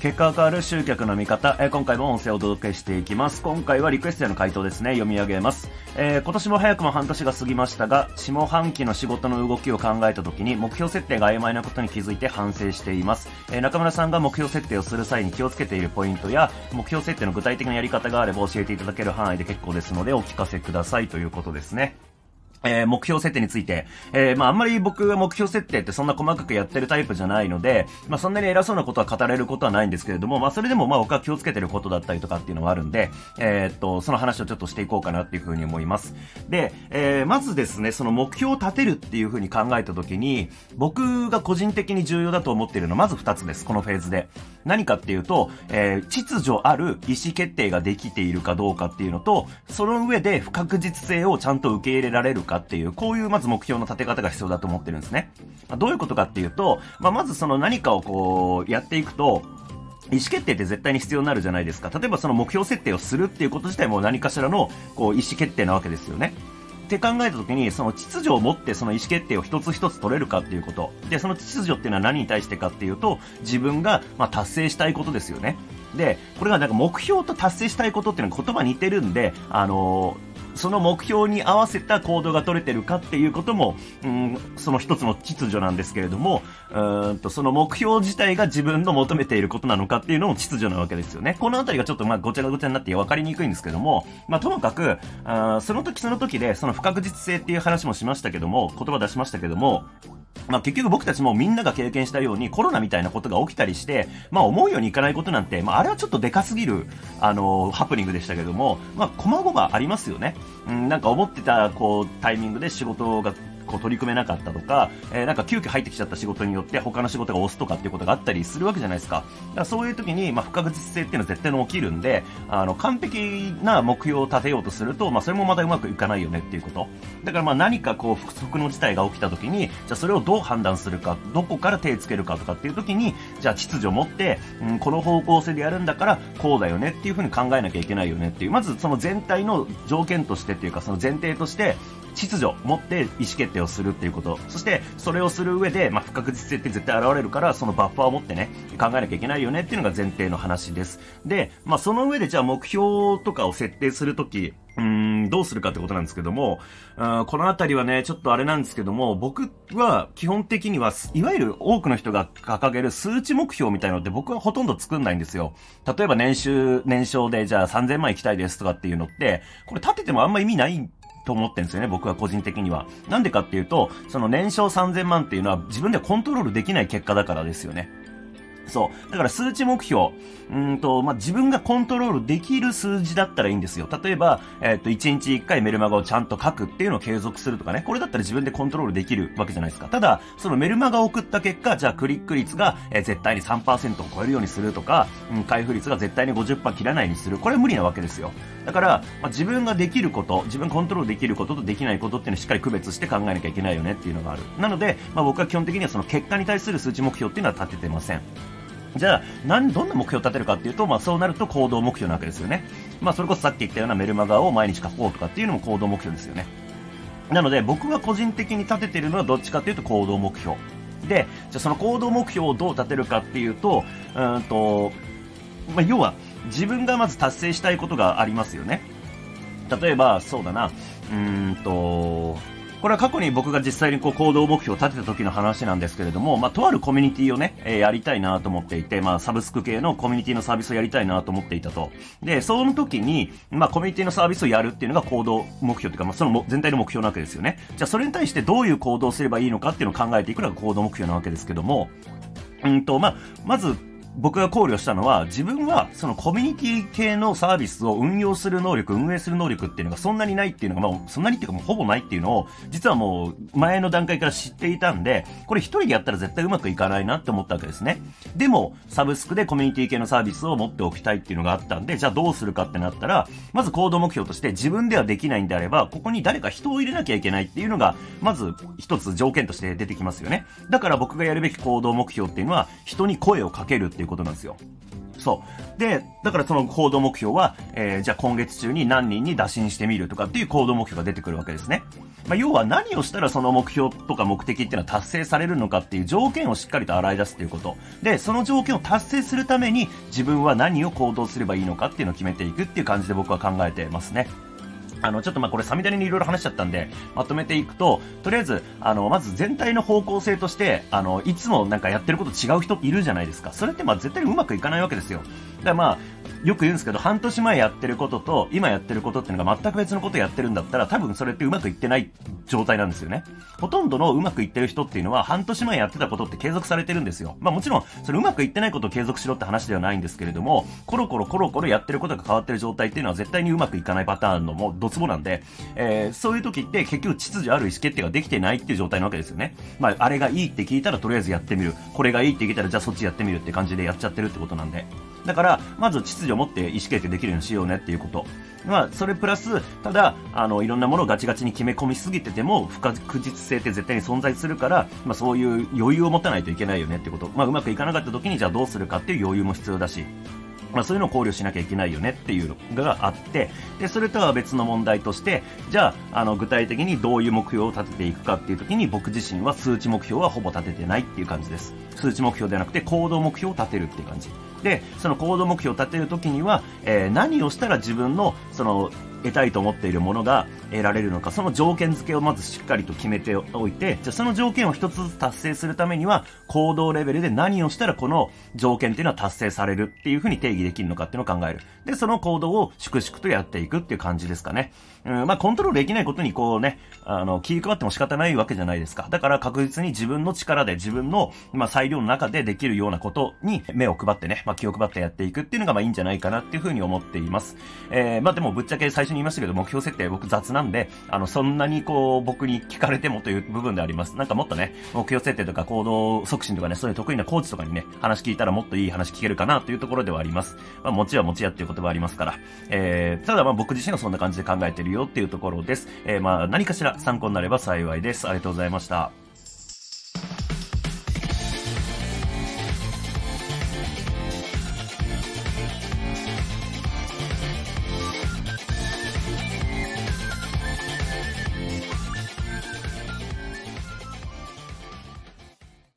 結果が変わる集客の見方、えー、今回も音声をお届けしていきます。今回はリクエストへの回答ですね、読み上げます。えー、今年も早くも半年が過ぎましたが、下半期の仕事の動きを考えた時に目標設定が曖昧なことに気づいて反省しています。えー、中村さんが目標設定をする際に気をつけているポイントや、目標設定の具体的なやり方があれば教えていただける範囲で結構ですのでお聞かせくださいということですね。えー、目標設定について、えー、まあ、あんまり僕は目標設定ってそんな細かくやってるタイプじゃないので、まあ、そんなに偉そうなことは語れることはないんですけれども、まあ、それでもまあ僕は気をつけてることだったりとかっていうのはあるんで、えー、っと、その話をちょっとしていこうかなっていうふうに思います。で、えー、まずですね、その目標を立てるっていうふうに考えたときに、僕が個人的に重要だと思っているのはまず二つです、このフェーズで。何かっていうと、えー、秩序ある意思決定ができているかどうかっていうのと、その上で不確実性をちゃんと受け入れられるかっていう、こういうまず目標の立て方が必要だと思ってるんですね。ま、どういうことかっていうと、まあ、まずその何かをこう、やっていくと、意思決定って絶対に必要になるじゃないですか。例えばその目標設定をするっていうこと自体も何かしらの、こう、意思決定なわけですよね。って考えた時に、その秩序を持ってその意思決定を一つ一つ取れるかっていうこと。で、その秩序っていうのは何に対してかっていうと、自分が、ま、達成したいことですよね。で、これがなんか目標と達成したいことっていうのは言葉似てるんで、あのーその目標に合わせた行動が取れてるかっていうことも、うん、その一つの秩序なんですけれども、うんと、その目標自体が自分の求めていることなのかっていうのも秩序なわけですよね。このあたりがちょっとまあごちゃごちゃになって分かりにくいんですけども、まあともかく、あその時その時でその不確実性っていう話もしましたけども、言葉出しましたけども、まあ、結局僕たちもみんなが経験したようにコロナみたいなことが起きたりして、まあ、思うようにいかないことなんて、まあ、あれはちょっとでかすぎる、あのー、ハプニングでしたけども、まあ、細々ありますよね。うん、なんか思ってた、こう、タイミングで仕事がこう取り組めなかったとか、えー、なんか急遽入ってきちゃった仕事によって他の仕事が押すとかっていうことがあったりするわけじゃないですか。だからそういう時に、まあ、不確実性っていうのは絶対に起きるんで、あの、完璧な目標を立てようとすると、まあ、それもまたうまくいかないよねっていうこと。だからまあ何かこう不測の事態が起きた時に、じゃあそれをどう判断するか、どこから手つけるかとかっていう時に、じゃあ秩序を持って、うん、この方向性でやるんだからこうだよねっていうふうに考えなきゃいけないよねっていう、まずその全体の条件としてっていうか、その前提として、秩序持って意思決定をするっていうこと。そして、それをする上で、まあ、不確実性って絶対現れるから、そのバッファーを持ってね、考えなきゃいけないよねっていうのが前提の話です。で、まあ、その上でじゃあ目標とかを設定するとき、うん、どうするかってことなんですけども、うん、このあたりはね、ちょっとあれなんですけども、僕は基本的には、いわゆる多くの人が掲げる数値目標みたいのって僕はほとんど作んないんですよ。例えば年収、年商でじゃあ3000万行きたいですとかっていうのって、これ立ててもあんま意味ないと思ってんですよね、僕は個人的には。なんでかっていうと、その年商3000万っていうのは自分ではコントロールできない結果だからですよね。そう。だから数値目標。うんと、まあ、自分がコントロールできる数字だったらいいんですよ。例えば、えっ、ー、と、1日1回メルマガをちゃんと書くっていうのを継続するとかね。これだったら自分でコントロールできるわけじゃないですか。ただ、そのメルマガを送った結果、じゃあクリック率が、えー、絶対に3%を超えるようにするとか、うん、開封率が絶対に50%切らないようにする。これは無理なわけですよ。だから、まあ、自分ができること、自分コントロールできることとできないことっていうのをしっかり区別して考えなきゃいけないよねっていうのがある。なので、まあ、僕は基本的にはその結果に対する数値目標っていうのは立ててません。じゃあ、何、どんな目標を立てるかっていうと、まあそうなると行動目標なわけですよね。まあそれこそさっき言ったようなメルマガを毎日書こうとかっていうのも行動目標ですよね。なので僕が個人的に立ててるのはどっちかっていうと行動目標。で、じゃその行動目標をどう立てるかっていうと、うんと、まあ要は自分がまず達成したいことがありますよね。例えば、そうだな、うんと、これは過去に僕が実際にこう行動目標を立てた時の話なんですけれども、まあ、とあるコミュニティをね、えー、やりたいなと思っていて、まあ、サブスク系のコミュニティのサービスをやりたいなと思っていたと。で、その時に、まあ、コミュニティのサービスをやるっていうのが行動目標というか、まあ、その全体の目標なわけですよね。じゃあ、それに対してどういう行動をすればいいのかっていうのを考えていくのが行動目標なわけですけども、うんと、まあ、まず、僕が考慮したのは、自分はそのコミュニティ系のサービスを運用する能力、運営する能力っていうのがそんなにないっていうのが、まあ、そんなにっていうかもうほぼないっていうのを、実はもう前の段階から知っていたんで、これ一人でやったら絶対うまくいかないなって思ったわけですね。でも、サブスクでコミュニティ系のサービスを持っておきたいっていうのがあったんで、じゃあどうするかってなったら、まず行動目標として自分ではできないんであれば、ここに誰か人を入れなきゃいけないっていうのが、まず一つ条件として出てきますよね。だから僕がやるべき行動目標っていうのは、人に声をかけるっていうことなんですよ。そう。で、だからその行動目標は、えー、じゃあ今月中に何人に打診してみるとかっていう行動目標が出てくるわけですね。まあ、要は何をしたらその目標とか目的っていうのは達成されるのかっていう条件をしっかりと洗い出すっていうこと。で、その条件を達成するために自分は何を行動すればいいのかっていうのを決めていくっていう感じで僕は考えてますね。あの、ちょっとまこれ、サミダリにいろいろ話しちゃったんで、まとめていくと、とりあえず、あの、まず全体の方向性として、あの、いつもなんかやってること違う人いるじゃないですか。それってまあ絶対にうまくいかないわけですよ。だからまあ、よく言うんですけど、半年前やってることと、今やってることっていうのが全く別のことやってるんだったら、多分それってうまくいってない状態なんですよね。ほとんどのうまくいってる人っていうのは、半年前やってたことって継続されてるんですよ。まあもちろん、それうまくいってないことを継続しろって話ではないんですけれども、コロコロコロコロやってることが変わってる状態っていうのは絶対にうまくいかないパターンのもうドツボなんで、えー、そういう時って結局秩序ある意思決定ができてないっていう状態なわけですよね。まあ、あれがいいって聞いたらとりあえずやってみる。これがいいって聞いたらじゃあそっちやってみるって感じでやっちゃってるってことなんで。だから、まず秩序を持って意思決定できるようにしようねっていうこと。まあ、それプラス、ただ、あの、いろんなものをガチガチに決め込みすぎてても、不確実性って絶対に存在するから、まあ、そういう余裕を持たないといけないよねってこと。まあ、うまくいかなかった時に、じゃあどうするかっていう余裕も必要だし、まあ、そういうのを考慮しなきゃいけないよねっていうのがあって、で、それとは別の問題として、じゃあ、あの、具体的にどういう目標を立てていくかっていう時に、僕自身は数値目標はほぼ立ててないっていう感じです。数値目標ではなくて、行動目標を立てるっていう感じ。で、その行動目標を立てる時には、えー、何をしたら自分の、その、得たいと思っているものが得られるのか、その条件付けをまずしっかりと決めておいて、じゃあその条件を一つずつ達成するためには、行動レベルで何をしたらこの条件っていうのは達成されるっていうふうに定義できるのかっていうのを考える。で、その行動を粛々とやっていくっていう感じですかね。うん、まあコントロールできないことにこうね、あの、気配っても仕方ないわけじゃないですか。だから確実に自分の力で自分の、まあ裁量の中でできるようなことに目を配ってね、まあ気を配ってやっていくっていうのがまあいいんじゃないかなっていうふうに思っています。えー、まあでもぶっちゃけ最初に言いましたけど、目標設定僕雑なんで、あの、そんなにこう、僕に聞かれてもという部分であります。なんかもっとね、目標設定とか行動促進とかね、そういう得意なコーチとかにね、話聞いたらもっといい話聞けるかなというところではあります。まあ、持ちは持ちやっていう言葉ありますから。えー、ただまあ僕自身はそんな感じで考えてるよっていうところです。えー、まあ何かしら参考になれば幸いです。ありがとうございました。